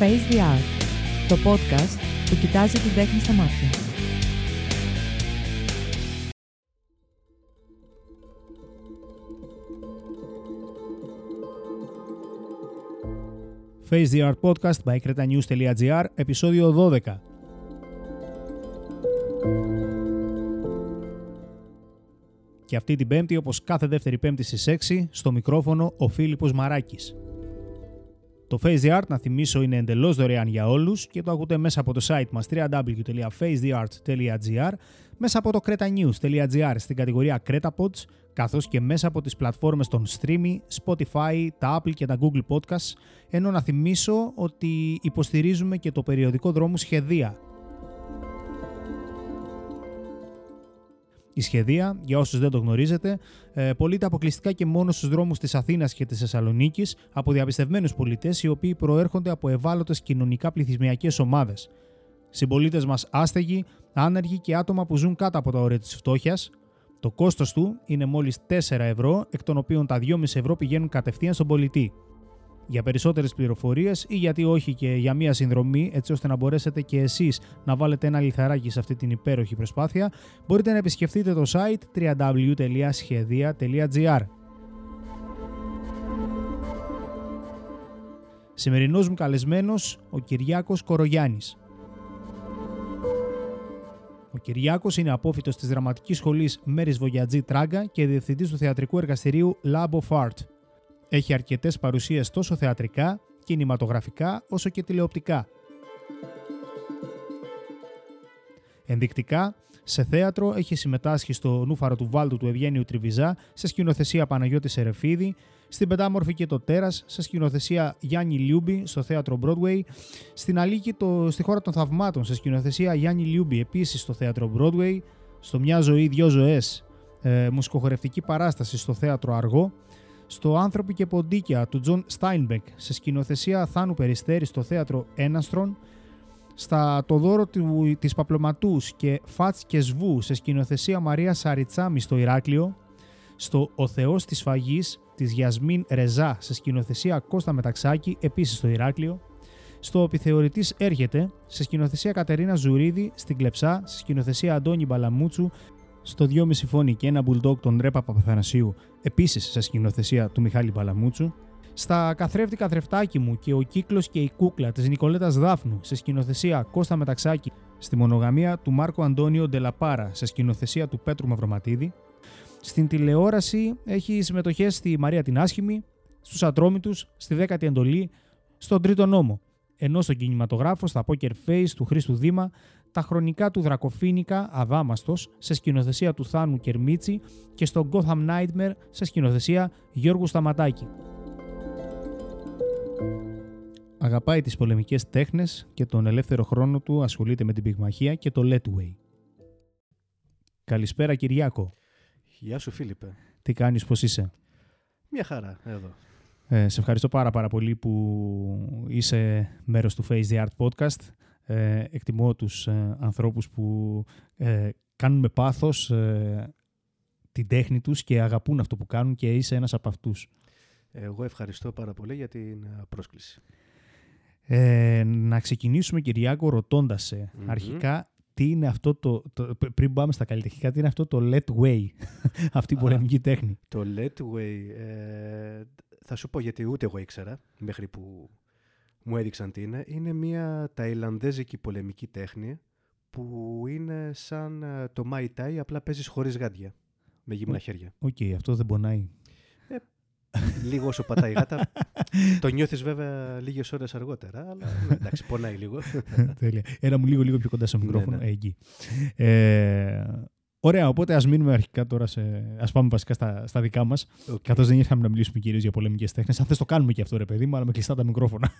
Face the Art, το podcast που κοιτάζει την τέχνη στα μάτια. Face the Art Podcast by cretanews.gr, επεισόδιο 12. Και αυτή την πέμπτη, όπως κάθε δεύτερη πέμπτη στις 6, στο μικρόφωνο ο Φίλιππος Μαράκης. Το Face the Art, να θυμίσω, είναι εντελώς δωρεάν για όλους και το ακούτε μέσα από το site μας www.facetheart.gr, μέσα από το cretanews.gr στην κατηγορία CretaPods, καθώς και μέσα από τις πλατφόρμες των Streamy, Spotify, τα Apple και τα Google Podcasts, ενώ να θυμίσω ότι υποστηρίζουμε και το περιοδικό δρόμο Σχεδία, Η σχεδία, για όσους δεν το γνωρίζετε, ε, πωλείται αποκλειστικά και μόνο στους δρόμους της Αθήνας και της Θεσσαλονίκης από διαπιστευμένους πολιτέ οι οποίοι προέρχονται από ευάλωτες κοινωνικά πληθυσμιακές ομάδες. Συμπολίτες μας άστεγοι, άνεργοι και άτομα που ζουν κάτω από τα όρια της φτώχειας. Το κόστος του είναι μόλις 4 ευρώ, εκ των οποίων τα 2,5 ευρώ πηγαίνουν κατευθείαν στον πολιτή για περισσότερες πληροφορίες ή γιατί όχι και για μία συνδρομή έτσι ώστε να μπορέσετε και εσείς να βάλετε ένα λιθαράκι σε αυτή την υπέροχη προσπάθεια μπορείτε να επισκεφτείτε το site www.schedia.gr Σημερινός μου καλεσμένος ο Κυριάκος Κορογιάννης. Ο Κυριάκος είναι απόφυτος της δραματικής σχολής Μέρης Βογιατζή Τράγκα και διευθυντής του θεατρικού εργαστηρίου Lab of Art. Έχει αρκετές παρουσίες τόσο θεατρικά, κινηματογραφικά, όσο και τηλεοπτικά. Ενδεικτικά, σε θέατρο έχει συμμετάσχει στο Νούφαρο του Βάλτου του Ευγένιου Τριβιζά σε σκηνοθεσία Παναγιώτη Σερεφίδη, στην Πεντάμορφη και το Τέρας σε σκηνοθεσία Γιάννη Λιούμπι στο θέατρο Broadway, στην Αλίκη το, στη χώρα των θαυμάτων σε σκηνοθεσία Γιάννη Λιούμπι επίσης στο θέατρο Broadway, στο Μια ζωή, δυο ζωές, ε, μουσικοχορευτική παράσταση στο θέατρο Αργό, στο «Άνθρωποι και ποντίκια» του Τζον Στάινμπεκ σε σκηνοθεσία Θάνου Περιστέρη στο θέατρο Έναστρον, στα «Το δώρο του, της Παπλωματούς» και «Φάτς και Σβού» σε σκηνοθεσία Μαρία Σαριτσάμι στο Ηράκλειο, στο «Ο Θεός της Φαγής» της Γιασμίν Ρεζά σε σκηνοθεσία Κώστα Μεταξάκη επίσης στο Ηράκλειο, στο «Επιθεωρητής έρχεται» σε σκηνοθεσία Κατερίνα Ζουρίδη στην Κλεψά, σε σκηνοθεσία Αντώνη Μπαλαμούτσου στο 2,5 φωνή και ένα μπουλντόκ των Ρέπα Παπαθανασίου, επίσης σε σκηνοθεσία του Μιχάλη Παλαμούτσου, στα Καθρέφτη Καθρεφτάκι μου και ο κύκλος και η κούκλα της Νικολέτας Δάφνου σε σκηνοθεσία Κώστα Μεταξάκη, στη μονογαμία του Μάρκο Αντώνιο Ντελαπάρα σε σκηνοθεσία του Πέτρου Μαυροματίδη. Στην τηλεόραση έχει συμμετοχές στη Μαρία την Άσχημη, στους Ατρόμητους, στη Δέκατη Εντολή, στον Τρίτο Νόμο. Ενώ στον κινηματογράφο, στα Poker Face του Χρήστου Δήμα, τα χρονικά του Δρακοφίνικα Αδάμαστος σε σκηνοθεσία του Θάνου Κερμίτσι και στο Gotham Nightmare σε σκηνοθεσία Γιώργου Σταματάκη. Αγαπάει τις πολεμικές τέχνες και τον ελεύθερο χρόνο του ασχολείται με την πυγμαχία και το Letway. Καλησπέρα Κυριάκο. Γεια σου Φίλιππε. Τι κάνεις, πώς είσαι; Μια χαρά, εδώ. Ε, σε ευχαριστώ πάρα πάρα πολύ που είσαι μέρος του Face the Art Podcast. Ε, εκτιμώ τους ε, ανθρώπους που ε, κάνουν με πάθος ε, την τέχνη τους και αγαπούν αυτό που κάνουν και είσαι ένας από αυτούς. Εγώ ευχαριστώ πάρα πολύ για την πρόσκληση. Ε, να ξεκινήσουμε Κυριάκο ρωτώντας σε αρχικά τι είναι αυτό το, το, πριν πάμε στα καλλιτεχνικά, τι είναι αυτό το let way, αυτή η πολεμική τέχνη; Το let way, θα σου πω γιατί ούτε εγώ ήξερα μέχρι που μου έδειξαν τι είναι. Είναι μια ταϊλανδέζικη πολεμική τέχνη που είναι σαν ε, το Muay Thai, απλά παίζεις χωρίς γάντια, με γυμνά χέρια. Οκ, okay, αυτό δεν πονάει. Ε, λίγο όσο πατάει η γάτα. το νιώθεις βέβαια λίγες ώρες αργότερα, αλλά ναι, εντάξει, πονάει λίγο. Τέλεια. Ένα μου λίγο, λίγο πιο κοντά στο ναι, μικρόφωνο. Ναι, ναι. Εκεί. Ε, Ωραία, οπότε ας μείνουμε αρχικά τώρα σε. Ας πάμε βασικά στα, στα δικά μας. Okay. Καθώς δεν ήρθαμε να μιλήσουμε κυρίως για πολεμικές τέχνες. Αν θες το κάνουμε και αυτό, ρε παιδί μου, αλλά με κλειστά τα μικρόφωνα.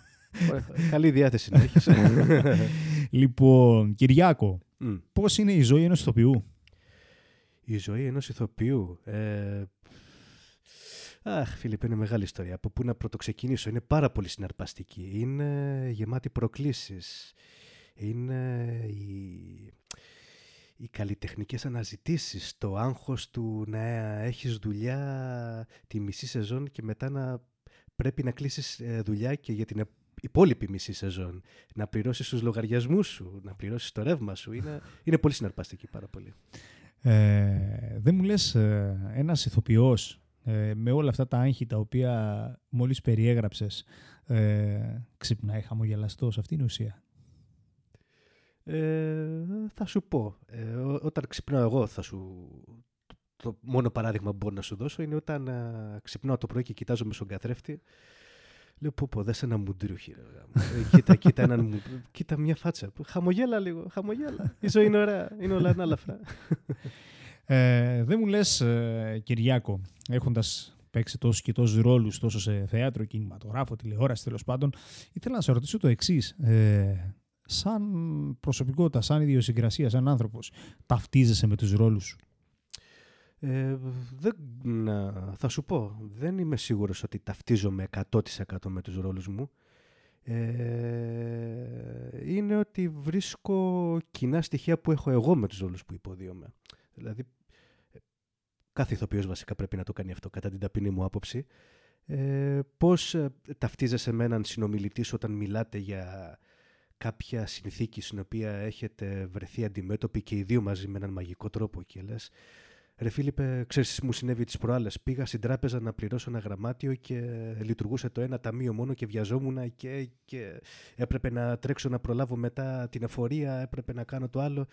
Καλή διάθεση να έχει. λοιπόν, Κυριάκο, mm. πώς είναι η ζωή ενός ηθοποιού; Η ζωή ενός ηθοποιού. Ε... Αχ, Φίλιππ, είναι μεγάλη ιστορία. Από πού να πρωτοξεκινήσω. Είναι πάρα πολύ συναρπαστική. Είναι γεμάτη προκλήσεις. Είναι η οι καλλιτεχνικές αναζητήσεις, το άγχος του να έχεις δουλειά τη μισή σεζόν και μετά να πρέπει να κλείσεις ε, δουλειά και για την υπόλοιπη μισή σεζόν, να πληρώσεις τους λογαριασμούς σου, να πληρώσεις το ρεύμα σου. Είναι, είναι πολύ συναρπαστική πάρα πολύ. Ε, δεν μου λες ε, ένας ηθοποιός ε, με όλα αυτά τα άγχη τα οποία μόλις περιέγραψες ε, ξυπνάει χαμογελαστός. Αυτή είναι η ουσία. Ε, θα σου πω. Ε, όταν ξυπνάω εγώ θα σου... Το μόνο παράδειγμα που μπορώ να σου δώσω είναι όταν α, ξυπνάω το πρωί και κοιτάζω με στον καθρέφτη Λέω πω πω, δες ένα μουντρούχι. Ε, κοίτα, κοίτα, έναν, κοίτα μια φάτσα. Χαμογέλα λίγο, χαμογέλα. Η ζωή είναι ωραία, είναι όλα ανάλαφρα. Ε, δεν μου λες, ε, Κυριάκο, έχοντας παίξει τόσους και τόσους ρόλους τόσο σε θέατρο, κινηματογράφο, τηλεόραση τέλος πάντων, ήθελα να σε ρωτήσω το εξής. Ε, σαν προσωπικότητα, σαν ιδιοσυγκρασία, σαν άνθρωπος, ταυτίζεσαι με τους ρόλους σου; Ε, δεν, θα σου πω, δεν είμαι σίγουρος ότι ταυτίζομαι 100% με τους ρόλους μου. Ε, είναι ότι βρίσκω κοινά στοιχεία που έχω εγώ με τους ρόλους που υποδίωμαι. Δηλαδή, κάθε ηθοποιός βασικά πρέπει να το κάνει αυτό, κατά την ταπεινή μου άποψη. Ε, πώς ε, ταυτίζεσαι με έναν συνομιλητή σου όταν μιλάτε για κάποια συνθήκη στην οποία έχετε βρεθεί αντιμέτωποι και οι δύο μαζί με έναν μαγικό τρόπο και λες Ρε Φίλιππε, ξέρεις μου συνέβη τις προάλλες. Πήγα στην τράπεζα να πληρώσω ένα γραμμάτιο και λειτουργούσε το ένα ταμείο μόνο και βιαζόμουν και, και έπρεπε να τρέξω να προλάβω μετά την εφορία, έπρεπε να κάνω το άλλο.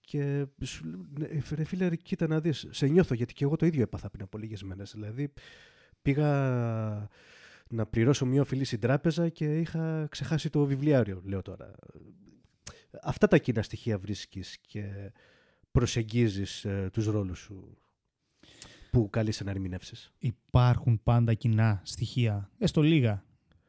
Και ναι, ρε φίλε, κοίτα να δεις, σε νιώθω γιατί και εγώ το ίδιο έπαθα πριν από λίγες μέρες. Δηλαδή πήγα να πληρώσω μια οφειλή στην τράπεζα και είχα ξεχάσει το βιβλιάριο, λέω τώρα. Αυτά τα κοινά στοιχεία βρίσκεις και προσεγγίζεις ε, τους ρόλους σου που καλείσαι να ερμηνεύσεις; Υπάρχουν πάντα κοινά στοιχεία, έστω λίγα,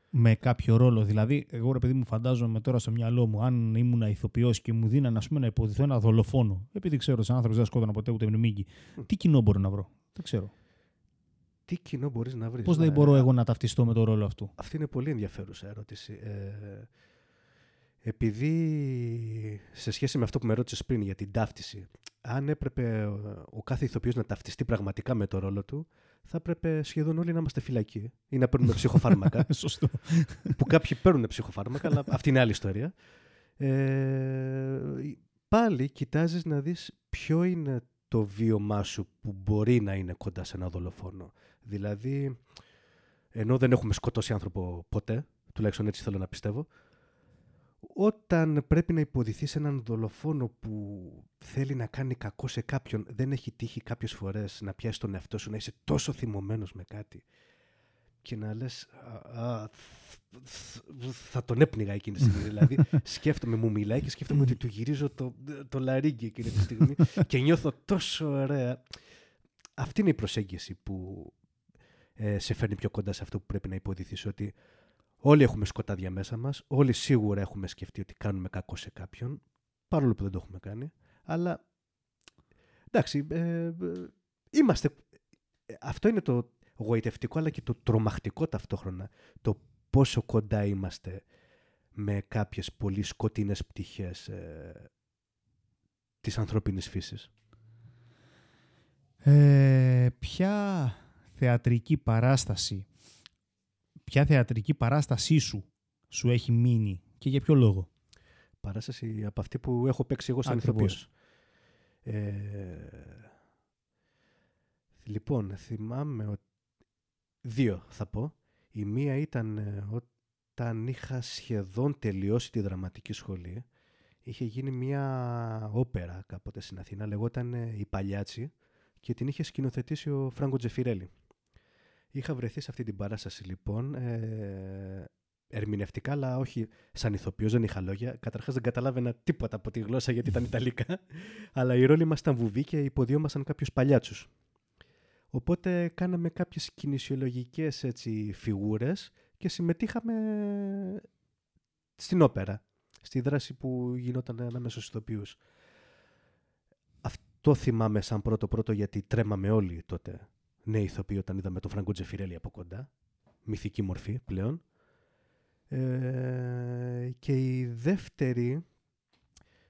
με κάποιο ρόλο. Δηλαδή, εγώ ρε παιδί μου φαντάζομαι τώρα στο μυαλό μου, αν ήμουν ηθοποιός και μου δίνανε ας πούμε, να υποδηθώ ένα δολοφόνο, επειδή ξέρω ότι άνθρωπος δεν σκότωνα ποτέ ούτε μνημίκι, τι κοινό μπορώ να βρω; Δεν ξέρω. Τι κοινό μπορείς να βρεις. Πώς δεν μπορώ εγώ να ταυτιστώ με το ρόλο αυτού; Αυτή είναι πολύ ενδιαφέρουσα ερώτηση. Ε, επειδή σε σχέση με αυτό που με ρώτησες πριν για την ταύτιση, αν έπρεπε ο κάθε ηθοποιός να ταυτιστεί πραγματικά με το ρόλο του, θα έπρεπε σχεδόν όλοι να είμαστε φυλακοί ή να παίρνουμε ψυχοφάρμακα. Σωστό. που κάποιοι παίρνουν ψυχοφάρμακα, αλλά αυτή είναι άλλη ιστορία. Ε, πάλι κοιτάζεις να δεις ποιο είναι το βίωμά σου που μπορεί να είναι κοντά σε ένα δολοφόνο. Δηλαδή, ενώ δεν έχουμε σκοτώσει άνθρωπο ποτέ, τουλάχιστον έτσι θέλω να πιστεύω, όταν πρέπει να υποδηθεί έναν δολοφόνο που θέλει να κάνει κακό σε κάποιον, δεν έχει τύχει κάποιες φορές να πιάσει τον εαυτό σου να είσαι τόσο θυμωμένος με κάτι και να λες. Θα τον έπνιγα εκείνη τη στιγμή. δηλαδή, σκέφτομαι, μου μιλάει και σκέφτομαι ότι του γυρίζω το, το λαρίγκι εκείνη τη στιγμή και νιώθω τόσο ωραία. Αυτή είναι η προσέγγιση που ε, σε φέρνει πιο κοντά σε αυτό που πρέπει να υποδηθείς. Ότι Όλοι έχουμε σκοτάδια μέσα μας, όλοι σίγουρα έχουμε σκεφτεί ότι κάνουμε κακό σε κάποιον, παρόλο που δεν το έχουμε κάνει, αλλά εντάξει, ε, ε είμαστε, αυτό είναι το γοητευτικό αλλά και το τρομακτικό ταυτόχρονα, το πόσο κοντά είμαστε με κάποιες πολύ σκοτεινές πτυχές ε, της ανθρώπινης φύσης. Ε, ποια θεατρική παράσταση ποια θεατρική παράστασή σου σου έχει μείνει και για ποιο λόγο; Παράσταση από αυτή που έχω παίξει εγώ σαν ηθοποιός. Ε, λοιπόν, θυμάμαι ότι δύο θα πω. Η μία ήταν ε, όταν είχα σχεδόν τελειώσει τη δραματική σχολή. Είχε γίνει μια όπερα κάποτε στην Αθήνα, λεγόταν «Η Παλιάτσι» και την είχε σκηνοθετήσει ο Φράγκο Τζεφιρέλη. Είχα βρεθεί σε αυτή την παράσταση λοιπόν, ε, ερμηνευτικά, αλλά όχι σαν ηθοποιός, δεν είχα λόγια. Καταρχάς δεν καταλάβαινα τίποτα από τη γλώσσα γιατί ήταν Ιταλικά. αλλά η ρόλη μας ήταν βουβή και υποδιόμασταν κάποιους παλιάτσους. Οπότε κάναμε κάποιες κινησιολογικές έτσι, φιγούρες και συμμετείχαμε στην όπερα, στη δράση που γινόταν ανάμεσα στους ηθοποιούς. Αυτό θυμάμαι σαν πρώτο-πρώτο γιατί τρέμαμε όλοι τότε νέοι ηθοποιοί όταν είδαμε τον Φραγκό Τζεφιρέλη από κοντά. Μυθική μορφή πλέον. Ε, και η δεύτερη,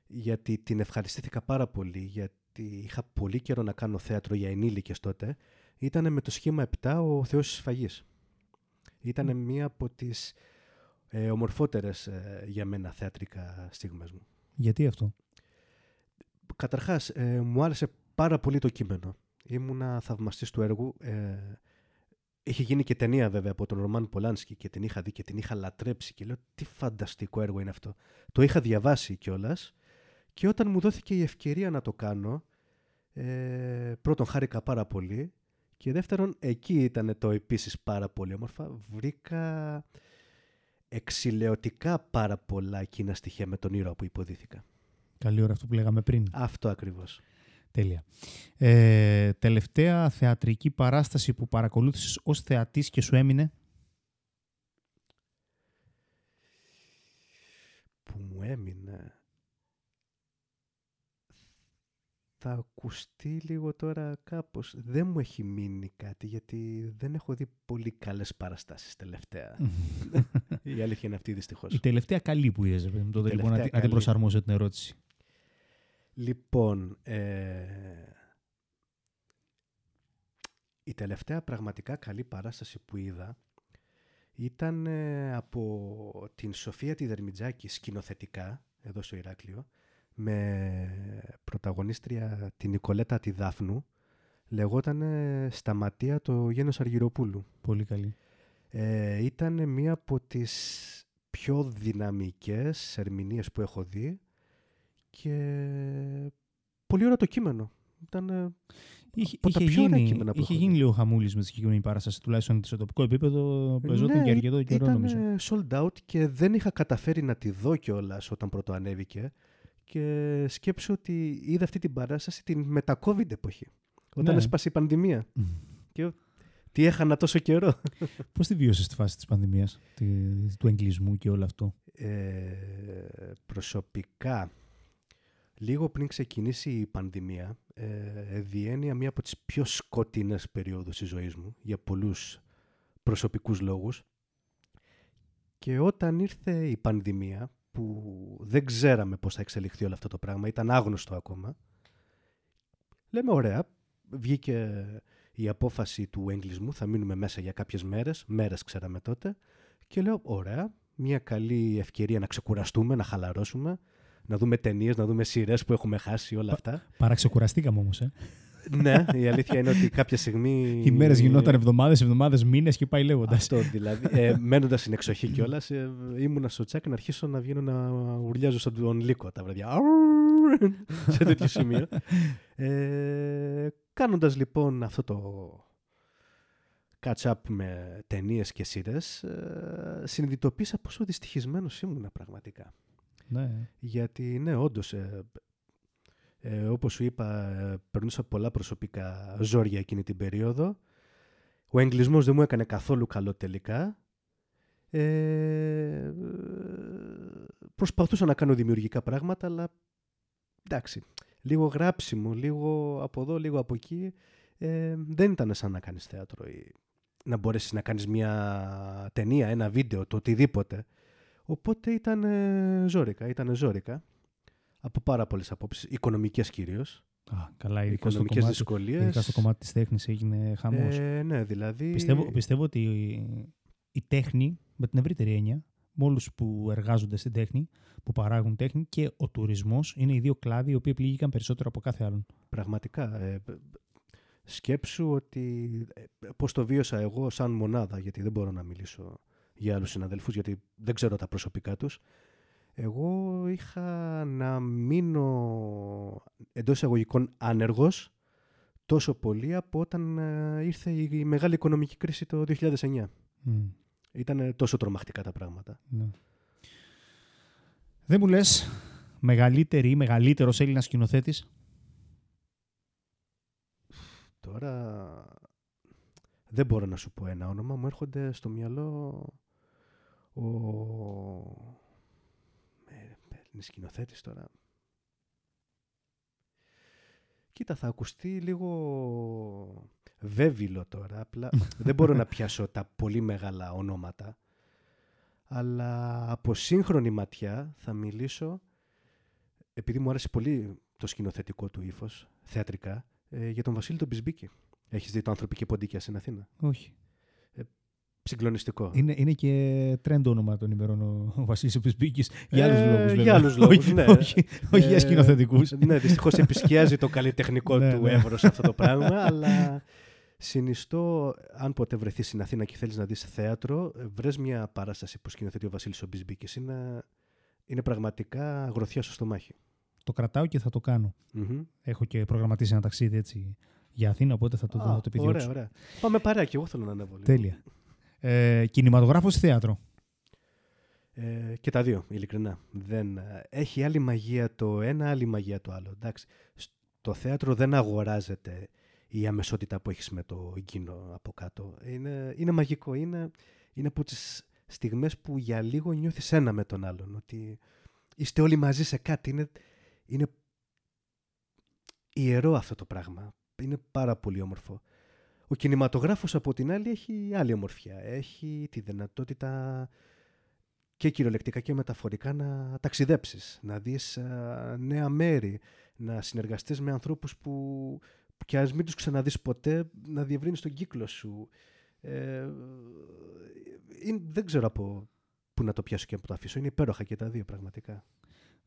γιατί την ευχαριστήθηκα πάρα πολύ, γιατί είχα πολύ καιρό να κάνω θέατρο για ενήλικες τότε, ήταν με το σχήμα 7 ο Θεός της Φαγής. Ήταν μία από τις ε, ομορφότερες ε, για μένα θεατρικά στιγμές μου. Γιατί αυτό; Καταρχάς, ε, μου άρεσε πάρα πολύ το κείμενο. Ήμουνα θαυμαστής του έργου. Ε, είχε γίνει και ταινία βέβαια από τον Ρωμάν Πολάνσκι και την είχα δει και την είχα λατρέψει και λέω τι φανταστικό έργο είναι αυτό. Το είχα διαβάσει κιόλας. και όταν μου δόθηκε η ευκαιρία να το κάνω, ε, πρώτον χάρηκα πάρα πολύ και δεύτερον εκεί ήταν το επίσης πάρα πολύ όμορφα. Βρήκα εξηλαιωτικά πάρα πολλά εκείνα στοιχεία με τον ήρωα που υποδίθηκα. Καλή ώρα αυτό που λέγαμε πριν. Αυτό ακριβώς. Τέλεια. Ε, τελευταία θεατρική παράσταση που παρακολούθησες ως θεατής και σου έμεινε; Που μου έμεινε. Θα ακουστεί λίγο τώρα κάπως. Δεν μου έχει μείνει κάτι γιατί δεν έχω δει πολύ καλές παραστάσεις τελευταία. Η αλήθεια είναι αυτή δυστυχώς. Η τελευταία καλή που είδες, ρε, τότε λοιπόν, να, τελευταία τη- να την καλή. προσαρμόσω την ερώτηση. Λοιπόν, ε, η τελευταία πραγματικά καλή παράσταση που είδα ήταν ε, από την Σοφία τη Δερμιτζάκη σκηνοθετικά, εδώ στο Ηράκλειο, με πρωταγωνίστρια την Νικολέτα τη Δάφνου, λεγόταν «Σταματία το Γένος Αργυροπούλου». Πολύ καλή. Ε, ήταν μία από τις πιο δυναμικές ερμηνείες που έχω δει και πολύ ωραίο το κείμενο. Ήταν, ε, Είχε, από τα είχε πιο ωραία γίνει, κείμενα που είχε έχω γίνει δει. λίγο χαμούλης μες τη συγκεκριμένη παράσταση, τουλάχιστον σε τοπικό επίπεδο. Παίζονταν ναι, και αρκετό καιρό, ήταν νομίζω. ε, sold out και δεν είχα καταφέρει να τη δω κιόλας όταν πρώτο ανέβηκε και σκέψω ότι είδα αυτή την παράσταση την μετα-COVID εποχή. Όταν Ναι. έσπασε η πανδημία. Μμ. Και τι έχανα τόσο καιρό. Πώς τη βίωσες στη φάση της πανδημίας, τη- του εγκλισμού και όλο αυτό; Ε, προσωπικά, λίγο πριν ξεκινήσει η πανδημία, ε, διένυα μία από τις πιο σκοτεινές περιόδους της ζωής μου, για πολλούς προσωπικούς λόγους. Και όταν ήρθε η πανδημία, που δεν ξέραμε πώς θα εξελιχθεί όλο αυτό το πράγμα, ήταν άγνωστο ακόμα, λέμε ωραία, βγήκε η απόφαση του εγκλισμού, θα μείνουμε μέσα για κάποιες μέρες, μέρες ξέραμε τότε, και λέω ωραία, μια καλή ευκαιρία να ξεκουραστούμε, να χαλαρώσουμε, να δούμε ταινίες, να δούμε σειρές που έχουμε χάσει, όλα αυτά. Παραξεκουραστήκαμε όμως, ε. ναι, η αλήθεια είναι ότι κάποια στιγμή. Οι μέρες γινόταν εβδομάδες, εβδομάδες, μήνες και πάει λέγοντας. Αυτό δηλαδή. Ε, Μένοντας στην εξοχή κιόλας, ε, ήμουνα στο τσάκ να αρχίσω να βγαίνω να ουρλιάζω στον τον Λύκο τα βραδιά. Αουρ! Σε τέτοιο σημείο. Ε, Κάνοντας λοιπόν αυτό το catch-up με ταινίες και σειρές, ε, συνειδητοποίησα πόσο δυστυχισμένος ήμουνα πραγματικά. Ναι. Γιατί ναι, όντως, ε, ε, όπως σου είπα, ε, περνούσα πολλά προσωπικά ζόρια εκείνη την περίοδο. Ο εγκλισμός δεν μου έκανε καθόλου καλό τελικά. Ε, προσπαθούσα να κάνω δημιουργικά πράγματα, αλλά εντάξει, λίγο γράψιμο, λίγο από εδώ, λίγο από εκεί. Ε, δεν ήταν σαν να κάνεις θέατρο ή να μπορέσεις να κάνεις μια ταινία, ένα βίντεο, το οτιδήποτε. Οπότε ήταν ε, ζόρικα, ήταν ζόρικα. Από πάρα πολλές απόψεις, οικονομικές κυρίως. Α, καλά, ειδικά στο, Οικονομικές κομμάτι, δυσκολίες. ειδικά στο κομμάτι της τέχνης έγινε χαμός. Ε, ναι, δηλαδή... Πιστεύω, πιστεύω ότι η, η τέχνη, με την ευρύτερη έννοια, με όλους που εργάζονται στην τέχνη, που παράγουν τέχνη και ο τουρισμός είναι οι δύο κλάδοι οι οποίοι πλήγηκαν περισσότερο από κάθε άλλον. Πραγματικά. Ε, π- σκέψου ότι ε, πώς το βίωσα εγώ σαν μονάδα, γιατί δεν μπορώ να μιλήσω για άλλους συναδελφούς, γιατί δεν ξέρω τα προσωπικά τους. Εγώ είχα να μείνω εντός εισαγωγικών άνεργος τόσο πολύ από όταν ε, ήρθε η, η μεγάλη οικονομική κρίση το 2009. Μμ, Ήταν τόσο τρομακτικά τα πράγματα. ναι. Δεν μου λες μεγαλύτερη ή μεγαλύτερος Έλληνας σκηνοθέτης; Τώρα δεν μπορώ να σου πω ένα όνομα. Μου έρχονται στο μυαλό ο... Ε, είναι σκηνοθέτης τώρα. Κοίτα, θα ακουστεί λίγο βέβαιλο τώρα. Απλά δεν μπορώ να πιάσω τα πολύ μεγάλα ονόματα. Αλλά από σύγχρονη ματιά θα μιλήσω, επειδή μου άρεσε πολύ το σκηνοθετικό του ύφος, θεατρικά, ε, για τον Βασίλη τον Μπισμπίκη. Έχεις δει το «Άνθρωποι και ποντίκια» στην Αθήνα; Όχι. Συγκλονιστικό. Είναι, είναι και trend όνομα των ημερών ο, ο Βασίλης Επισμπίκης. Για άλλους Ε, λόγους βέβαια. για άλλους λόγους, όχι, ναι. όχι, όχι για Ε, σκηνοθετικούς. Ναι, δυστυχώς επισκιάζει το καλλιτεχνικό Ναι, του ναι. εύρος αυτό το πράγμα, αλλά συνιστώ, αν ποτέ βρεθείς στην Αθήνα και θέλεις να δεις θέατρο, βρες μια παράσταση που σκηνοθετεί ο Βασίλης ο Μπισμπίκης. Είναι, είναι πραγματικά γροθιά στο στομάχι. Το κρατάω και θα το κάνω. Μμμ. Έχω και προγραμματίσει ένα ταξίδι έτσι για Αθήνα, οπότε θα το, Α, θα το επιδιώξω. Ωραία, ωραία. Πάμε παρέα και εγώ θέλω να ανέβω. λίγο. Τέλεια. Ε, κινηματογράφος θέατρο; Ε, και τα δύο, ειλικρινά. Δεν, ε, έχει άλλη μαγεία το ένα, άλλη μαγεία το άλλο. Εντάξει, στο θέατρο δεν αγοράζεται η αμεσότητα που έχεις με το εκείνο από κάτω. Είναι, είναι μαγικό. Είναι, είναι από τις στιγμές που για λίγο νιώθεις ένα με τον άλλον. Ότι είστε όλοι μαζί σε κάτι. Είναι, είναι ιερό αυτό το πράγμα. Είναι πάρα πολύ όμορφο. Ο κινηματογράφος από την άλλη έχει άλλη ομορφιά. Έχει τη δυνατότητα και κυριολεκτικά και μεταφορικά να ταξιδέψεις, να δεις α, νέα μέρη, να συνεργαστείς με ανθρώπους που, που και ας μην τους ξαναδείς ποτέ, να διευρύνεις τον κύκλο σου. Ε, είναι- δεν ξέρω από πού να το πιάσω και να το αφήσω. Είναι υπέροχα και τα δύο πραγματικά.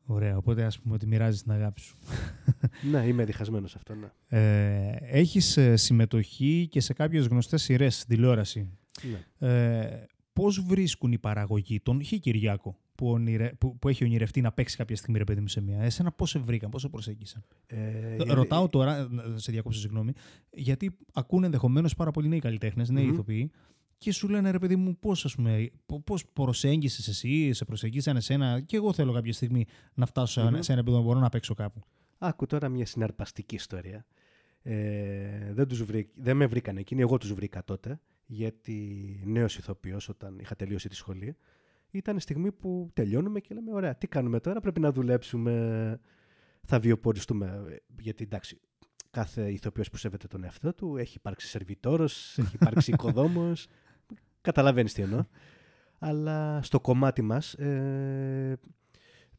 Ωραία, οπότε ας πούμε ότι μοιράζεις την αγάπη σου. ναι, είμαι διχασμένος σε αυτό. Ναι. Ε, έχεις ε, συμμετοχή και σε κάποιες γνωστές σειρές στην τηλεόραση. ναι. Ε, πώς βρίσκουν οι παραγωγοί τον Χ. Κυριάκο που, ονειρε- που, που έχει ονειρευτεί να παίξει κάποια στιγμή ρε παιδί μου σε μία; Εσένα πώς σε βρήκαν, πώς σε προσέγγισαν; Ε, Ρωτάω τώρα, να σε διακόψω συγγνώμη, γιατί ακούνε ενδεχομένως πάρα πολλοί νέοι καλλιτέχνες, νέοι Μμμ. ηθοποιοί, και σου λένε ρε παιδί μου, πώς πώς προσέγγισες εσύ, σε προσεγγίσαν εσένα, και εγώ θέλω κάποια στιγμή να φτάσω σε ένα- Μμμ. σε ένα επίπεδο που μπορώ να παίξω κάπου. Άκου τώρα μια συναρπαστική ιστορία. Ε, δεν, τους βρή, δεν με βρήκαν εκείνοι, εγώ τους βρήκα τότε, γιατί νέος ηθοποιός όταν είχα τελειώσει τη σχολή, ήταν η στιγμή που τελειώνουμε και λέμε, ωραία, τι κάνουμε τώρα, πρέπει να δουλέψουμε, θα βιοποριστούμε, γιατί εντάξει, κάθε ηθοποιός που σέβεται τον εαυτό του, έχει υπάρξει σερβιτόρος, έχει υπάρξει οικοδόμος, καταλαβαίνεις τι εννοώ. Αλλά στο κομμάτι μας, ε,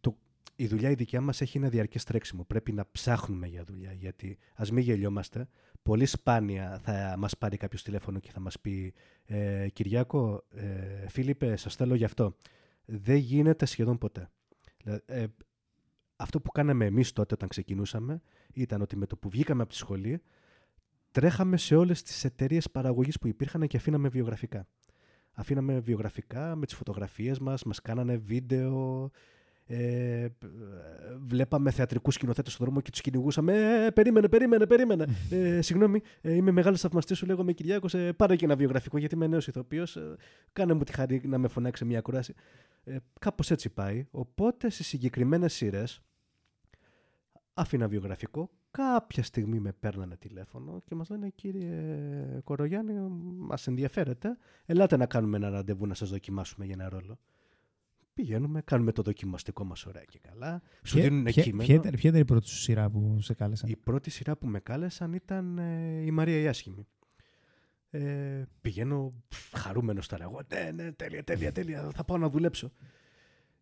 το, η δουλειά η δικιά μας έχει ένα διαρκές τρέξιμο. Πρέπει να ψάχνουμε για δουλειά, γιατί ας μην γελιόμαστε. Πολύ σπάνια θα μας πάρει κάποιος τηλέφωνο και θα μας πει ε, «Κυριάκο, ε, Φίλιππε, σας θέλω γι' αυτό». Δεν γίνεται σχεδόν ποτέ. Δηλαδή, ε, αυτό που κάναμε εμείς τότε όταν ξεκινούσαμε ήταν ότι με το που βγήκαμε από τη σχολή τρέχαμε σε όλες τις εταιρείες παραγωγής που υπήρχαν και αφήναμε βιογραφικά. Αφήναμε βιογραφικά με τις φωτογραφίες μας, μας κάνανε βίντεο, ε, βλέπαμε θεατρικούς σκηνοθέτες στον δρόμο και τους κυνηγούσαμε. Ε, περίμενε, περίμενε, περίμενε. ε, συγγνώμη, ε, είμαι μεγάλος θαυμαστής σου, λέγομαι Κυριάκος, ε, πάρε και ένα βιογραφικό γιατί είμαι νέος ηθοποιός, ε, κάνε μου τη χαρή να με φωνάξει σε μια κουράση. Ε, κάπως έτσι πάει. Οπότε σε συγκεκριμένες σειρές άφηνα βιογραφικό, κάποια στιγμή με παίρνανε τηλέφωνο και μας λένε κύριε Κορογιάννη, μας ενδιαφέρεται, ελάτε να κάνουμε ένα ραντεβού να σας δοκιμάσουμε για ένα ρόλο. Πηγαίνουμε, κάνουμε το δοκιμαστικό μας ωραία και καλά. Σου Ποια- δίνουν ποια- κείμενο. Ποια ήταν, ποια ήταν η πρώτη σου σειρά που σε κάλεσαν; Η πρώτη σειρά που με κάλεσαν ήταν ε, η Μαρία η Άσχημη. Ε, πηγαίνω πφ, χαρούμενος τώρα εγώ. Ναι, ναι, τέλεια, τέλεια, τέλεια. Θα πάω να δουλέψω.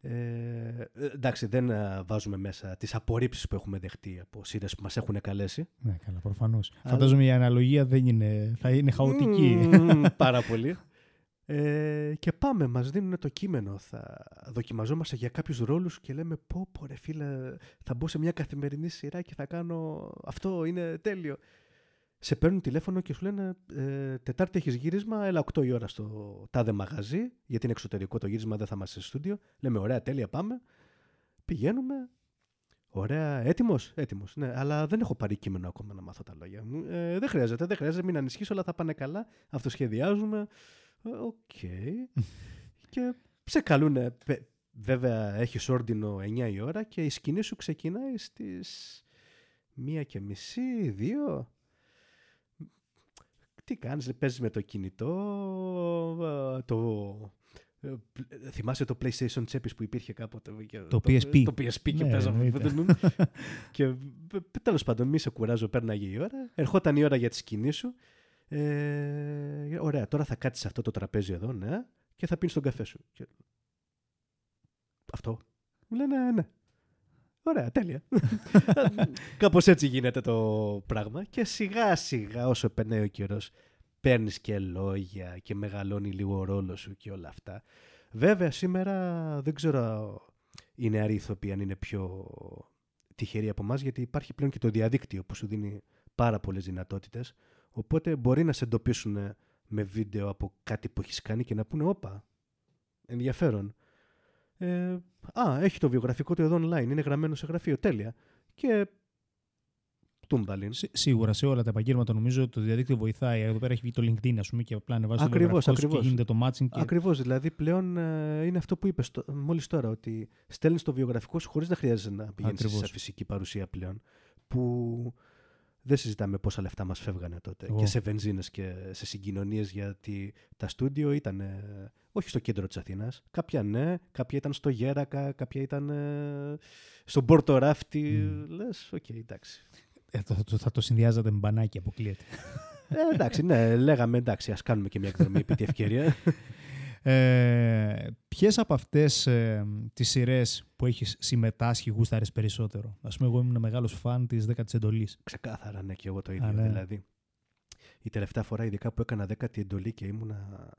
Ε, εντάξει, δεν ε, βάζουμε μέσα τις απορρίψεις που έχουμε δεχτεί από σειρές που μας έχουν καλέσει. Ναι, καλά, προφανώς. Αλλά- Φαντάζομαι η αναλογία δεν είναι, θα είναι χαοτική. Μμμ, πάρα πολύ. Ε, και πάμε, μας δίνουν το κείμενο. Θα δοκιμαζόμαστε για κάποιους ρόλους και λέμε πω πω ρε φίλε, θα μπω σε μια καθημερινή σειρά και θα κάνω αυτό, είναι τέλειο. Σε παίρνουν τηλέφωνο και σου λένε ε, Τετάρτη έχεις γύρισμα, έλα 8 η ώρα στο τάδε μαγαζί, γιατί είναι εξωτερικό το γύρισμα, δεν θα είμαστε σε στούντιο. Λέμε ωραία, τέλεια, πάμε. Πηγαίνουμε. Ωραία, έτοιμος, έτοιμος. Ναι, αλλά δεν έχω πάρει κείμενο ακόμα να μάθω τα λόγια μου. Ε, δεν χρειάζεται, δεν χρειάζεται, μην ανησυχείς, όλα θα πάνε καλά. Αυτοσχεδιάζουμε. Ε, Οκ. και σε καλούνε. πε- Βέβαια, έχεις όρντινο 9 η ώρα και η σκηνή σου ξεκινάει στις μία και μισή, δύο. Τι κάνεις, λέει, παίζεις με το κινητό, ε, το... ε, π- Θυμάσαι το PlayStation τσέπης που υπήρχε κάποτε. και Το PSP. Το PSP και Ναι, παίζαμε. εννοείται. και π- τέλος πάντων, μη σε κουράζω, πέρναγε η ώρα. Ερχόταν η ώρα για τη σκηνή σου. Ε, ωραία, τώρα θα κάτσεις σε αυτό το τραπέζι εδώ, ναι, και θα πίνεις τον καφέ σου. Και... Αυτό. Μου λένε ναι. Ωραία, τέλεια. Κάπως έτσι γίνεται το πράγμα και σιγά σιγά όσο περνάει ο καιρός παίρνεις και λόγια και μεγαλώνει λίγο ο ρόλος σου και όλα αυτά. Βέβαια σήμερα δεν ξέρω οι νεαροί ηθοποιοί αν είναι πιο τυχεροί από εμάς, γιατί υπάρχει πλέον και το διαδίκτυο που σου δίνει πάρα πολλές δυνατότητες. Οπότε μπορεί να σε εντοπίσουν με βίντεο από κάτι που έχεις κάνει και να πούνε Όπα, ενδιαφέρον. Ε, α, έχει το βιογραφικό του εδώ online, είναι γραμμένο σε γραφείο, τέλεια. Και τούμπαλιν. σίγουρα σε όλα τα επαγγέλματα νομίζω ότι το διαδίκτυο βοηθάει. Εδώ πέρα έχει βγει το LinkedIn, ας πούμε, και απλά ανεβάζει το βιογραφικό και γίνεται το matching. Και... Ακριβώς. Δηλαδή πλέον ε, είναι αυτό που είπες μόλις τώρα, ότι στέλνεις το βιογραφικό σου χωρίς να χρειάζεται να πηγαίνεις σε φυσική παρουσία πλέον. Που δεν συζητάμε πόσα λεφτά μας φεύγανε τότε και σε βενζίνες και σε συγκοινωνίες γιατί τα στούντιο ήταν όχι στο κέντρο της Αθήνας. Κάποια ναι, κάποια ήταν στο Γέρακα, κάποια ήταν ε, στον Πόρτο Ράφτη. Mm. Λες, οκ, okay, εντάξει. Ε, θα, το, θα το συνδυάζατε με μπανάκι, αποκλείεται. Ε, εντάξει, ναι, λέγαμε εντάξει, ας κάνουμε και μια εκδρομή επί τη ευκαιρία. Ε, Ποιες από αυτές ε, τις σειρές που έχεις συμμετάσχει γούσταρες περισσότερο; Ας πούμε, εγώ ήμουν μεγάλος φαν της 10η εντολής. Ξεκάθαρα, ναι, και εγώ το ίδιο. Ναι. Δηλαδή, η τελευταία φορά, ειδικά που έκανα 10η εντολή και ήμουνα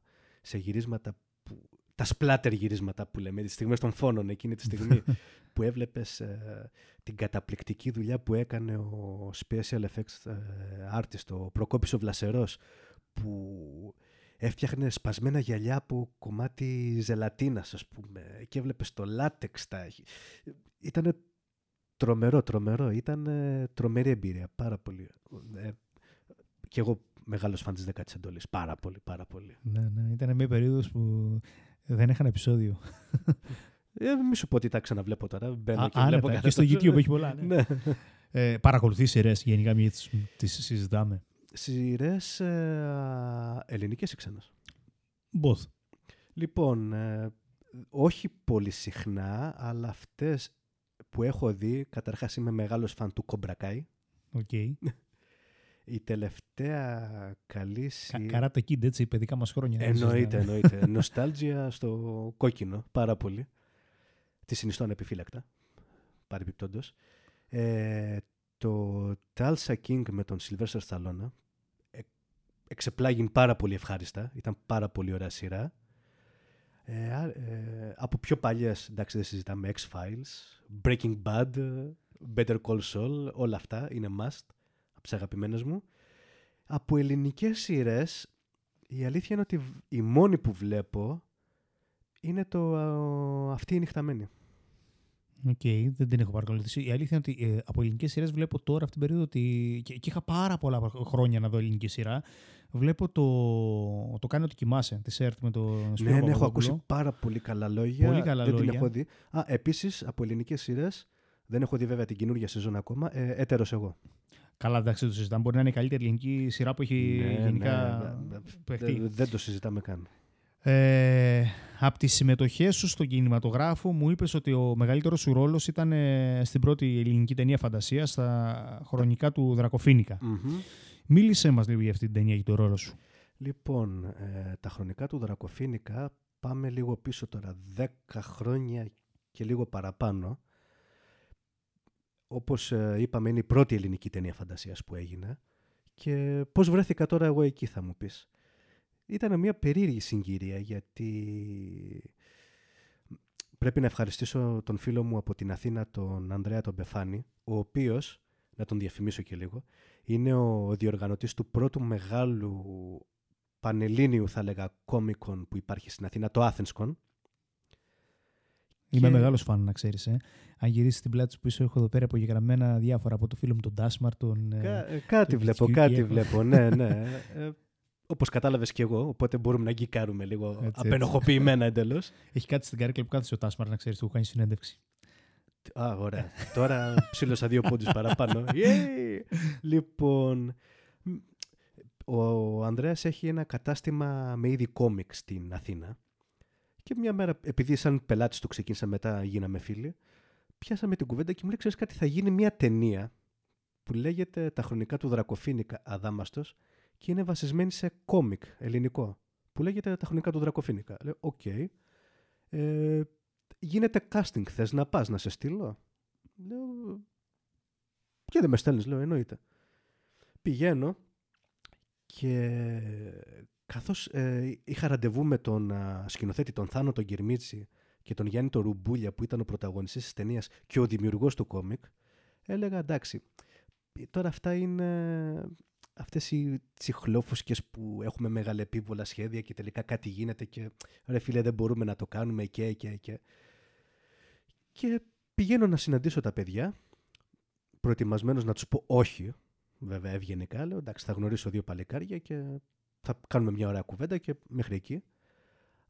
σε γυρίσματα που, τα σπλάτερ γυρίσματα που λέμε, τις στιγμές των φόνων εκείνη τη στιγμή που έβλεπες ε, την καταπληκτική δουλειά που έκανε ο special effects ε, artist, ο Προκόπης ο Βλασερός, που έφτιαχνε σπασμένα γυαλιά από κομμάτι ζελατίνας ας πούμε και έβλεπες το λάτεξ τα... Ήταν τρομερό, τρομερό. Ήταν τρομερή εμπειρία, πάρα πολύ. Ε, και εγώ μεγάλος φαν της 10 εντολής, πάρα πολύ, πάρα πολύ. Ναι, ναι, ήταν μια περίοδος που δεν είχαν επεισόδιο. Ε, μη σου πω ότι τα ξαναβλέπω τώρα. Μπαίνω Α, και άνετα, βλέπω και στο YouTube έχει πολλά. Ναι. ναι. Ε, παρακολουθείς σειρές γενικά, μια τις συζητάμε. Σειρές ε, ελληνικές ή ξένες; Both. Λοιπόν, ε, όχι πολύ συχνά, αλλά αυτές που έχω δει, καταρχάς είμαι μεγάλος φαν του Cobra Kai. Οκ. Η τελευταία καλή σειρά... Karate Kid, έτσι, τα παιδικά μας χρόνια. Εννοείται, εννοείται. Nostalgia στο κόκκινο, πάρα πολύ. Τη συνιστώ ανεπιφύλακτα, παρεμπιπτόντως. Ε, το Tulsa King με τον Sylvester Stallone εξεπλάγην πάρα πολύ ευχάριστα. Ήταν πάρα πολύ ωραία σειρά. Ε, ε, από πιο παλιές, εντάξει δεν συζητάμε, X-Files, Breaking Bad, Better Call Saul, όλα αυτά είναι must από τις αγαπημένες μου. Από ελληνικές σειρές, η αλήθεια είναι ότι η μόνη που βλέπω είναι το αυτή η νύχτα μένει. OK, okay, δεν την έχω παρακολουθήσει. Η αλήθεια είναι ότι ε, από ελληνικές σειρές βλέπω τώρα αυτή την περίοδο ότι. Και, και, είχα πάρα πολλά χρόνια να δω ελληνική σειρά. Βλέπω το. Το κάνει ότι κοιμάσαι τη ΕΡΤ με το Σπύρο Ναι, ναι, έχω ακούσει πάρα πολύ καλά λόγια. Πολύ καλά δεν λόγια. την έχω δει. Α, επίσης από ελληνικές σειρές. Δεν έχω δει βέβαια την καινούργια σεζόν ακόμα. Ε, έτερος εγώ. Καλά, εντάξει, το συζητάμε. Μπορεί να είναι η καλύτερη ελληνική σειρά που έχει ναι, γενικά ναι, ναι, ναι. Δεν το συζητάμε καν. Ε, από τις συμμετοχές σου στον κινηματογράφο μου είπες ότι ο μεγαλύτερος σου ρόλος ήταν ε, στην πρώτη ελληνική ταινία φαντασίας στα χρονικά του δρακοφινικα Μίλησέ μας λίγο για αυτή την ταινία και τον ρόλο σου. Λοιπόν, ε, τα χρονικά του Δρακοφίνικα πάμε λίγο πίσω τώρα, 10 χρόνια και λίγο παραπάνω. Όπως ε, είπαμε είναι η πρώτη ελληνική ταινία φαντασίας που έγινε και πώς βρέθηκα τώρα εγώ εκεί θα μου πεις ήταν μια περίεργη συγκυρία γιατί πρέπει να ευχαριστήσω τον φίλο μου από την Αθήνα, τον Ανδρέα τον Πεφάνη, ο οποίος, να τον διαφημίσω και λίγο, είναι ο διοργανωτής του πρώτου μεγάλου πανελλήνιου, θα λέγα, κόμικον που υπάρχει στην Αθήνα, το AthensCon. Είμαι και... μεγάλος φαν, να ξέρεις. Ε. Αν γυρίσεις την πλάτη σου πίσω, έχω εδώ πέρα απογεγραμμένα διάφορα από το φίλο μου τον Ντάσμαρ, τον... Κα... Ε, κάτι βλέπω, κάτι βλέπω, ναι, ναι. Ε, Όπως κατάλαβες και εγώ, οπότε μπορούμε να γκικάρουμε λίγο έτσι, απενοχοποιημένα εντελώς. Έχει κάτι στην καρέκλα που κάθεσε ο Τάσμαρ, να ξέρεις, του κάνει συνέντευξη. Α, ωραία. Τώρα ψήλωσα δύο πόντους παραπάνω. λοιπόν, ο Ανδρέας έχει ένα κατάστημα με είδη κόμικ στην Αθήνα. Και μια μέρα, επειδή σαν πελάτης του ξεκίνησα μετά, γίναμε φίλοι, πιάσαμε την κουβέντα και μου λέει: Ξέρεις κάτι, θα γίνει μια ταινία που λέγεται Τα χρονικά του Δρακοφίνικα Αδάμαστος και είναι βασισμένη σε κόμικ ελληνικό που λέγεται Τα χρονικά του Δρακοφίνικα. Λέω, ok. Okay. Ε, γίνεται casting, θες να πας να σε στείλω; Λέω, και δεν με στέλνεις, λέω, εννοείται. Πηγαίνω Και καθώς ε, είχα ραντεβού με τον α, σκηνοθέτη τον Θάνο τον Κυρμίτσι και τον Γιάννη τον Ρουμπούλια που ήταν ο πρωταγωνιστής της ταινίας και ο δημιουργός του κόμικ, έλεγα εντάξει, τώρα αυτά είναι αυτές οι τσιχλόφουσκες που έχουμε μεγάλα επίβολα σχέδια και τελικά κάτι γίνεται και ρε φίλε δεν μπορούμε να το κάνουμε και και και. Και πηγαίνω να συναντήσω τα παιδιά, προετοιμασμένος να τους πω όχι, βέβαια ευγενικά, λέω εντάξει θα γνωρίσω δύο παλικάρια και θα κάνουμε μια ωραία κουβέντα και μέχρι εκεί.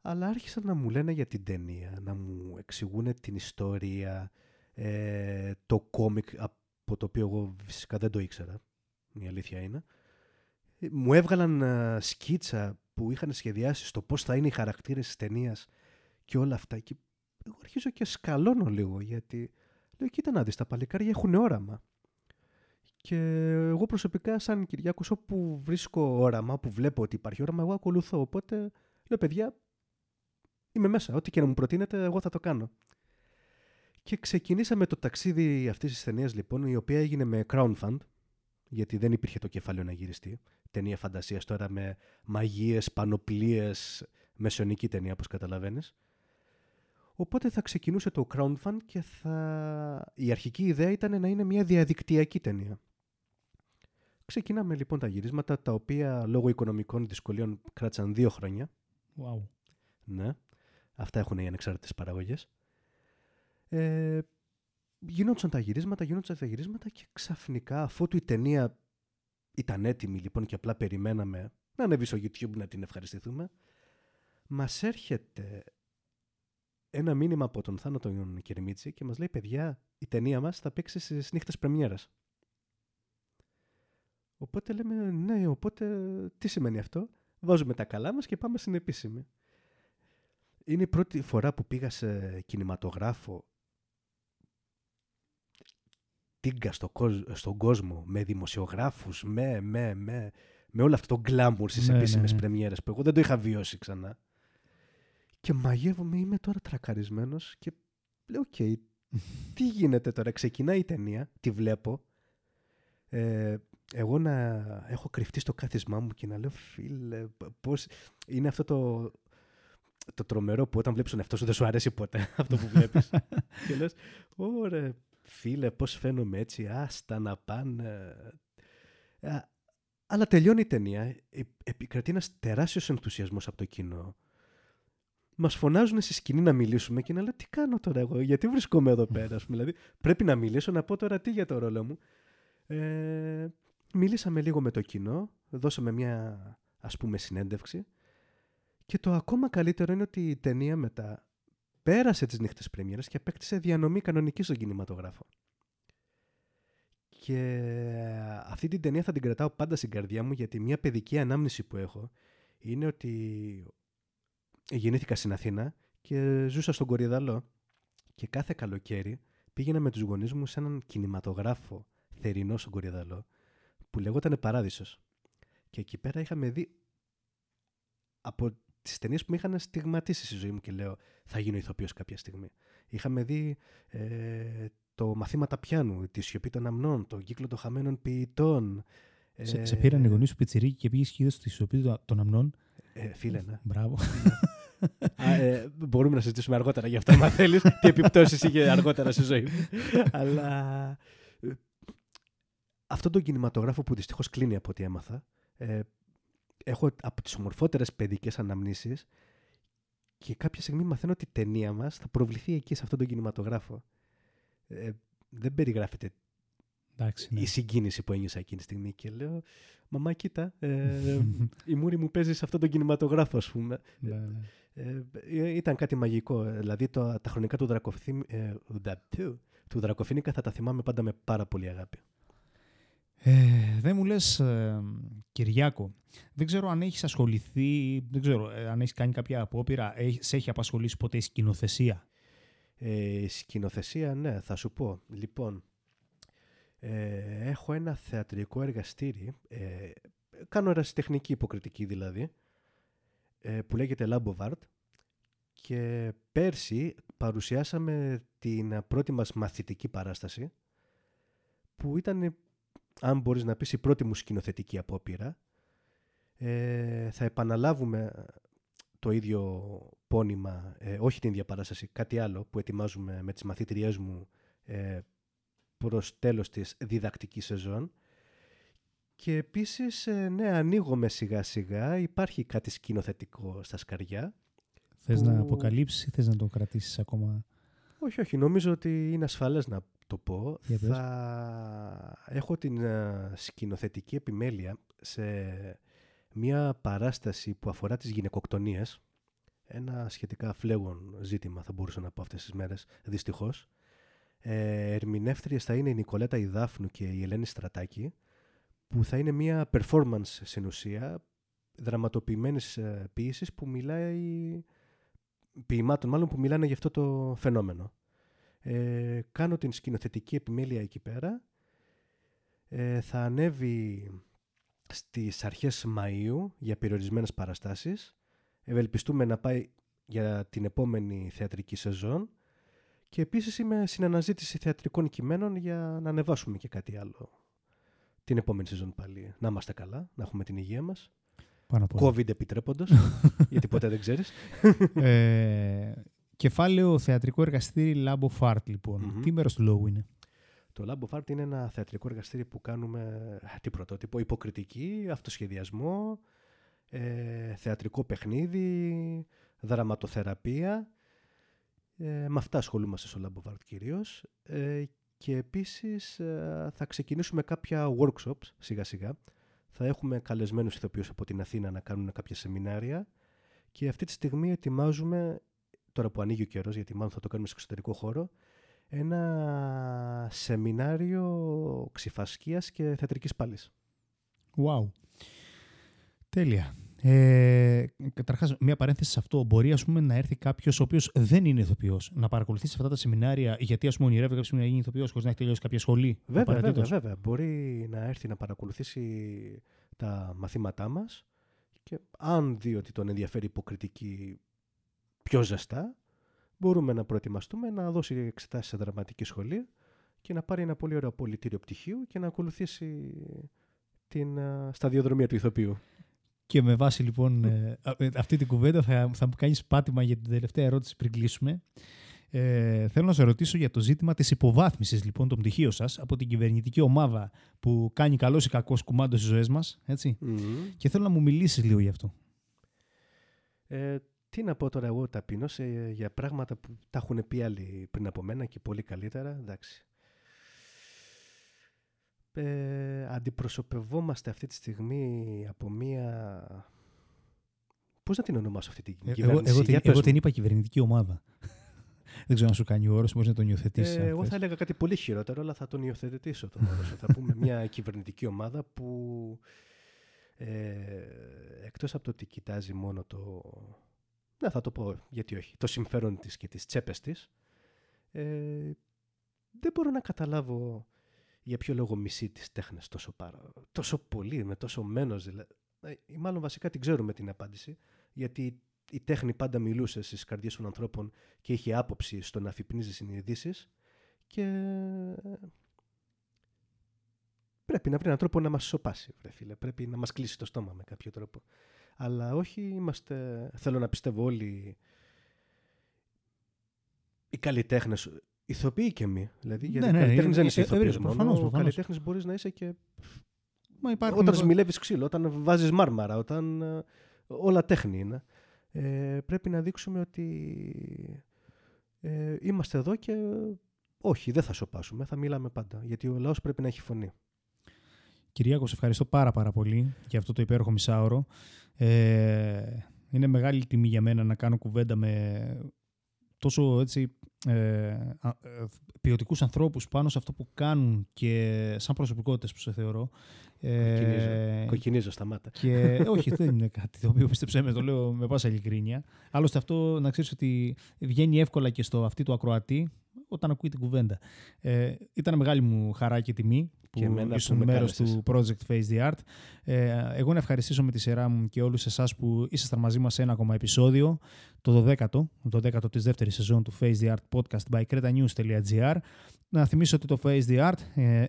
Αλλά άρχισαν να μου λένε για την ταινία, να μου εξηγούν την ιστορία, ε, το κόμικ από το οποίο εγώ φυσικά δεν το ήξερα, η αλήθεια είναι. Ε, μου έβγαλαν ε, σκίτσα που είχαν σχεδιάσει στο πώς θα είναι οι χαρακτήρες της ταινίας και όλα αυτά. Και εγώ αρχίζω και σκαλώνω λίγο γιατί λέω κοίτα να δεις τα παλικάρια έχουν όραμα. Και εγώ προσωπικά σαν Κυριάκος όπου βρίσκω όραμα, όπου βλέπω ότι υπάρχει όραμα, εγώ ακολουθώ. Οπότε λέω παιδιά είμαι μέσα, ό,τι και να μου προτείνετε εγώ θα το κάνω. Και ξεκινήσαμε το ταξίδι αυτής της ταινίας λοιπόν, η οποία έγινε με crowdfund, γιατί δεν υπήρχε το κεφάλαιο να γυριστεί. Ταινία φαντασίας τώρα με μαγείες, πανοπλίες, μεσαιωνική ταινία όπως καταλαβαίνεις. Οπότε θα ξεκινούσε το crowdfund και θα... η αρχική ιδέα ήταν να είναι μια διαδικτυακή ταινία. Ξεκινάμε λοιπόν τα γυρίσματα, τα οποία λόγω οικονομικών δυσκολίων κράτησαν δύο χρόνια. Wow. Ναι. Αυτά έχουν οι ανεξάρτητες παραγωγές. Ε, γινόντουσαν τα γυρίσματα, γινόντουσαν τα γυρίσματα και ξαφνικά αφού η ταινία ήταν έτοιμη λοιπόν και απλά περιμέναμε να ανέβει στο YouTube να την ευχαριστηθούμε, μας έρχεται ένα μήνυμα από τον Θάνο τον Κερμίτση και μας λέει παιδιά η ταινία μας θα παίξει στις νύχτες πρεμιέρας. Οπότε λέμε ναι, οπότε τι σημαίνει αυτό; Βάζουμε τα καλά μας και πάμε στην επίσημη. Είναι η πρώτη φορά που πήγα σε κινηματογράφο τίγκα στο, στον κόσμο με δημοσιογράφους, με, με, με, με όλο αυτό το γκλάμουρ στις ναι, επίσημες ναι, ναι. πρεμιέρες που εγώ δεν το είχα βιώσει ξανά. Και μαγεύομαι, είμαι τώρα τρακαρισμένος και λέω ok, okay, τι γίνεται τώρα, ξεκινάει η ταινία, τη βλέπω, ε, εγώ να έχω κρυφτεί στο κάθισμά μου και να λέω φίλε πώς είναι αυτό το, το τρομερό που όταν βλέπεις τον εαυτό σου δεν σου αρέσει ποτέ αυτό που βλέπεις και λες ωραία φίλε πώς φαίνομαι έτσι άστα να πάνε ε, αλλά τελειώνει η ταινία επικρατεί ένας τεράστιος ενθουσιασμός από το κοινό Μας φωνάζουν στη σκηνή να μιλήσουμε και να λέω τι κάνω τώρα εγώ, γιατί βρισκόμαι εδώ πέρα. δηλαδή, πρέπει να μιλήσω, να πω τώρα τι για το ρόλο μου. Ε, Μιλήσαμε λίγο με το κοινό, δώσαμε μια ας πούμε συνέντευξη και το ακόμα καλύτερο είναι ότι η ταινία μετά πέρασε τις νύχτες πρεμιέρας και απέκτησε διανομή κανονική στον κινηματογράφο. Και αυτή την ταινία θα την κρατάω πάντα στην καρδιά μου γιατί μια παιδική ανάμνηση που έχω είναι ότι γεννήθηκα στην Αθήνα και ζούσα στον Κορυδαλό και κάθε καλοκαίρι πήγαινα με τους γονείς μου σε έναν κινηματογράφο θερινό στον Κορυδαλό που λεγόταν Παράδεισος. Και εκεί πέρα είχαμε δει από τις ταινίες που με είχαν στιγματίσει στη ζωή μου και λέω θα γίνω ηθοποιός κάποια στιγμή. Είχαμε δει ε, το μαθήματα πιάνου, τη σιωπή των αμνών, το κύκλο των χαμένων ποιητών. Σε, ε, σε πήραν οι γονείς σου πιτσιρίκι και πήγες και στη σιωπή των αμνών. Ε, φίλε, ναι. Μπράβο. Α, ε, μπορούμε να συζητήσουμε αργότερα γι' αυτό, αν θέλεις, τι επιπτώσεις είχε αργότερα στη ζωή μου. Αλλά αυτόν τον κινηματογράφο που δυστυχώς κλείνει από ό,τι έμαθα, ε, έχω από τις ομορφότερες παιδικές αναμνήσεις και κάποια στιγμή μαθαίνω ότι η ταινία μας θα προβληθεί εκεί σε αυτόν τον κινηματογράφο. Ε, δεν περιγράφεται Εντάξει, ναι. η συγκίνηση που ένιωσα εκείνη τη στιγμή και λέω «Μαμά, κοίτα, ε, η μούρη μου παίζει σε αυτόν τον κινηματογράφο, ας πούμε». Ναι, ναι. Ε, ε, ήταν κάτι μαγικό. Δηλαδή το, τα χρονικά του, ε, του Δρακοφίνικα θα τα θυμάμαι πάντα με πάρα πολύ αγάπη. Ε, δεν μου λες, ε, Κυριάκο, δεν ξέρω αν έχεις ασχοληθεί, δεν ξέρω ε, αν έχεις κάνει κάποια απόπειρα, σε έχει απασχολήσει ποτέ η σκηνοθεσία; Ε, η σκηνοθεσία, ναι, θα σου πω. Λοιπόν, ε, έχω ένα θεατρικό εργαστήρι, ε, κάνω ερασιτεχνική υποκριτική δηλαδή, ε, που λέγεται Lambovart και πέρσι παρουσιάσαμε την πρώτη μας μαθητική παράσταση που ήταν αν μπορείς να πεις η πρώτη μου σκηνοθετική απόπειρα Ε, θα επαναλάβουμε το ίδιο πόνημα, ε, όχι την ίδια παράσταση, κάτι άλλο που ετοιμάζουμε με τις μαθήτριές μου ε, προς τέλος της διδακτικής σεζόν. Και επίσης, ε, ναι, ανοίγουμε σιγά σιγά, υπάρχει κάτι σκηνοθετικό στα σκαριά. Θες που- να αποκαλύψεις ή θες να το κρατήσεις ακόμα; Όχι, όχι, νομίζω ότι είναι ασφαλές να το πω. Για πες. Θα έχω την ε, σκηνοθετική επιμέλεια σε μια παράσταση που αφορά τις γυναικοκτονίες. Ένα σχετικά φλέγον ζήτημα θα μπορούσα να πω αυτές τις μέρες, δυστυχώς. Ε, ερμηνεύτριες θα είναι η Νικολέτα Ιδάφνου και η Ελένη Στρατάκη, που θα είναι μια performance στην ουσία, δραματοποιημένης ε, ποίησης που μιλάει, ποιημάτων μάλλον που μιλάνε για αυτό το φαινόμενο. Ε, κάνω την σκηνοθετική επιμέλεια εκεί πέρα. Ε, θα ανέβει στις αρχές Μαΐου για περιορισμένες παραστάσεις. Ευελπιστούμε να πάει για την επόμενη θεατρική σεζόν. Και επίσης είμαι στην αναζήτηση θεατρικών κειμένων για να ανεβάσουμε και κάτι άλλο την επόμενη σεζόν πάλι. Να είμαστε καλά, να έχουμε την υγεία μας. Πάνω απ' όλα. COVID επιτρέποντας, γιατί ποτέ δεν ξέρεις. ε, κεφάλαιο θεατρικό εργαστήρι Labo Fart, λοιπόν. Μμμ. Τι μέρος του λόγου είναι; Το Lab of Art είναι ένα θεατρικό εργαστήρι που κάνουμε ε, τι πρωτότυπο, υποκριτική, αυτοσχεδιασμό, ε, θεατρικό παιχνίδι, δραματοθεραπεία. Ε, με αυτά ασχολούμαστε στο Lab of Art κυρίως. Ε, και επίσης ε, θα ξεκινήσουμε κάποια workshops σιγά σιγά. Θα έχουμε καλεσμένους ηθοποιούς από την Αθήνα να κάνουν κάποια σεμινάρια και αυτή τη στιγμή ετοιμάζουμε, τώρα που ανοίγει ο καιρός, γιατί μάλλον θα το κάνουμε σε εξωτερικό χώρο, ένα σεμινάριο ξυφασκίας και θεατρικής πάλης. Wow. Τέλεια. Ε, Καταρχάς, μια παρένθεση σε αυτό. Μπορεί ας πούμε, να έρθει κάποιος ο οποίος δεν είναι ηθοποιός να παρακολουθήσει αυτά τα σεμινάρια, γιατί ας πούμε, ονειρεύεται κάποια στιγμή να γίνει ηθοποιός χωρίς να έχει τελειώσει κάποια σχολή. Βέβαια, βέβαια, απαραίτητος. βέβαια. Μπορεί να έρθει να παρακολουθήσει τα μαθήματά μας και αν δει ότι τον ενδιαφέρει η υποκριτική πιο ζεστά, μπορούμε να προετοιμαστούμε να δώσει εξετάσεις σε δραματική σχολή και να πάρει ένα πολύ ωραίο πολιτήριο πτυχίου και να ακολουθήσει την α, σταδιοδρομία του ηθοποιού. Και με βάση λοιπόν ε, α- ε, αυτή την κουβέντα θα, θα μου κάνεις πάτημα για την τελευταία ερώτηση πριν κλείσουμε. Ε, θέλω να σε ρωτήσω για το ζήτημα της υποβάθμισης λοιπόν των πτυχίων σας από την κυβερνητική ομάδα που κάνει καλός ή κακός κουμάντο στις ζωές μας. Έτσι. Και θέλω να μου μιλήσεις λίγο γι' αυτό. Ε, τι να πω τώρα εγώ ταπεινώ σε, για πράγματα που τα έχουν πει άλλοι πριν από μένα και πολύ καλύτερα. Εντάξει. Ε, αντιπροσωπευόμαστε αυτή τη στιγμή από μία... Πώς να την ονομάσω αυτή την Ε, Εγώ, κυβέρνηση; εγώ, Για την, πες εγώ μου. την είπα κυβερνητική ομάδα. Δεν ξέρω αν σου κάνει ο όρος, μπορείς να τον υιοθετήσεις. Ε, εγώ θα έλεγα κάτι πολύ χειρότερο, αλλά θα τον υιοθετήσω τον όρο σου. θα πούμε μια κυβερνητική ομάδα που ε, εκτός από το ότι κοιτάζει μόνο το... Να θα το πω γιατί όχι. Το συμφέρον της και τις τσέπες της. Ε, δεν μπορώ να καταλάβω για ποιο λόγο μισεί τις τέχνες τόσο, πάρα, τόσο πολύ, με τόσο μένος. Δηλαδή. Ε, ή μάλλον βασικά την ξέρουμε την απάντηση, γιατί η τέχνη πάντα μιλούσε στις καρδιές των ανθρώπων και είχε άποψη στο να αφυπνίζει συνειδήσεις και πρέπει να βρει έναν τρόπο να μας σοπάσει, βρε φίλε. Πρέπει να μας κλείσει το στόμα με κάποιο τρόπο. Αλλά όχι είμαστε, θέλω να πιστεύω όλοι οι καλλιτέχνες, ηθοποιοί και εμείς. Δηλαδή, γιατί Ναι, ναι, καλλιτέχνης ε, δεν είσαι ε, ηθοποιός ε, μόνος. προφανώς, προφανώς. Καλλιτέχνης μπορείς να είσαι και Μα υπάρχουν όταν εδώ- σμιλεύεις ξύλο, όταν βάζεις μάρμαρα, όταν ε, όλα τέχνη είναι. Ε, πρέπει να δείξουμε ότι ε, είμαστε εδώ και όχι, δεν θα σοπάσουμε, θα μιλάμε πάντα. Γιατί ο λαός πρέπει να έχει φωνή. Κυριάκο, σε ευχαριστώ πάρα πάρα πολύ για αυτό το υπέροχο μισάωρο. Ε, είναι μεγάλη τιμή για μένα να κάνω κουβέντα με τόσο έτσι, ε, α- ε, ποιοτικούς ανθρώπους πάνω σε αυτό που κάνουν και σαν προσωπικότητες που σε θεωρώ. Κοκκινίζω. Κοκκινίζω, σταμάτα. Και όχι, δεν είναι κάτι το οποίο πίστεψέ με, το λέω με πάσα ειλικρίνεια. Άλλωστε, αυτό να ξέρεις ότι βγαίνει εύκολα και στο αυτή του ακροατή όταν ακούει την κουβέντα. Ε, ήταν μεγάλη μου χαρά και τιμή που Και εμένα που ήσουν με μέρος κάλεσες. του Project Face the Art. Ε, εγώ να ευχαριστήσω με τη σειρά μου και όλους εσάς που ήσασταν μαζί μας σε ένα ακόμα επεισόδιο, το 12ο, το 10ο της δεύτερης σεζόν του Face the Art podcast by cretanews.gr. Να θυμίσω ότι το Face the Art ε,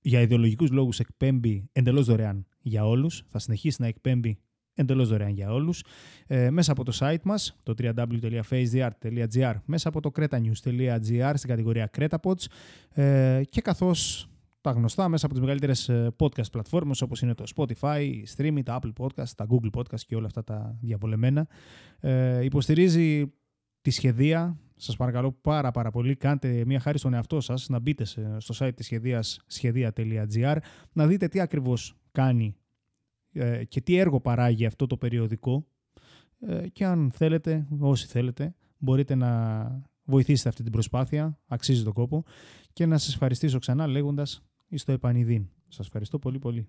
για ιδεολογικούς λόγους εκπέμπει εντελώς δωρεάν για όλους. Θα συνεχίσει να εκπέμπει εντελώς δωρεάν για όλους. Ε, μέσα από το site μας, το www.facetheart.gr, μέσα από το cretanews.gr στην κατηγορία CretaPods ε, και καθώς τα γνωστά μέσα από τις μεγαλύτερες ε, podcast πλατφόρμες όπως είναι το Spotify, η Streamy, τα Apple Podcast, τα Google Podcast και όλα αυτά τα διαβολεμένα. Ε, υποστηρίζει τη σχεδία. Σας παρακαλώ πάρα πάρα πολύ κάντε μια χάρη στον εαυτό σας να μπείτε στο site της σχεδίας σχεδία.gr να δείτε τι ακριβώς κάνει ε, και τι έργο παράγει αυτό το περιοδικό ε, και αν θέλετε, όσοι θέλετε, μπορείτε να βοηθήσετε αυτή την προσπάθεια, αξίζει τον κόπο και να σας ευχαριστήσω ξανά λέγοντας στο επανειδήν. Σας ευχαριστώ πολύ πολύ.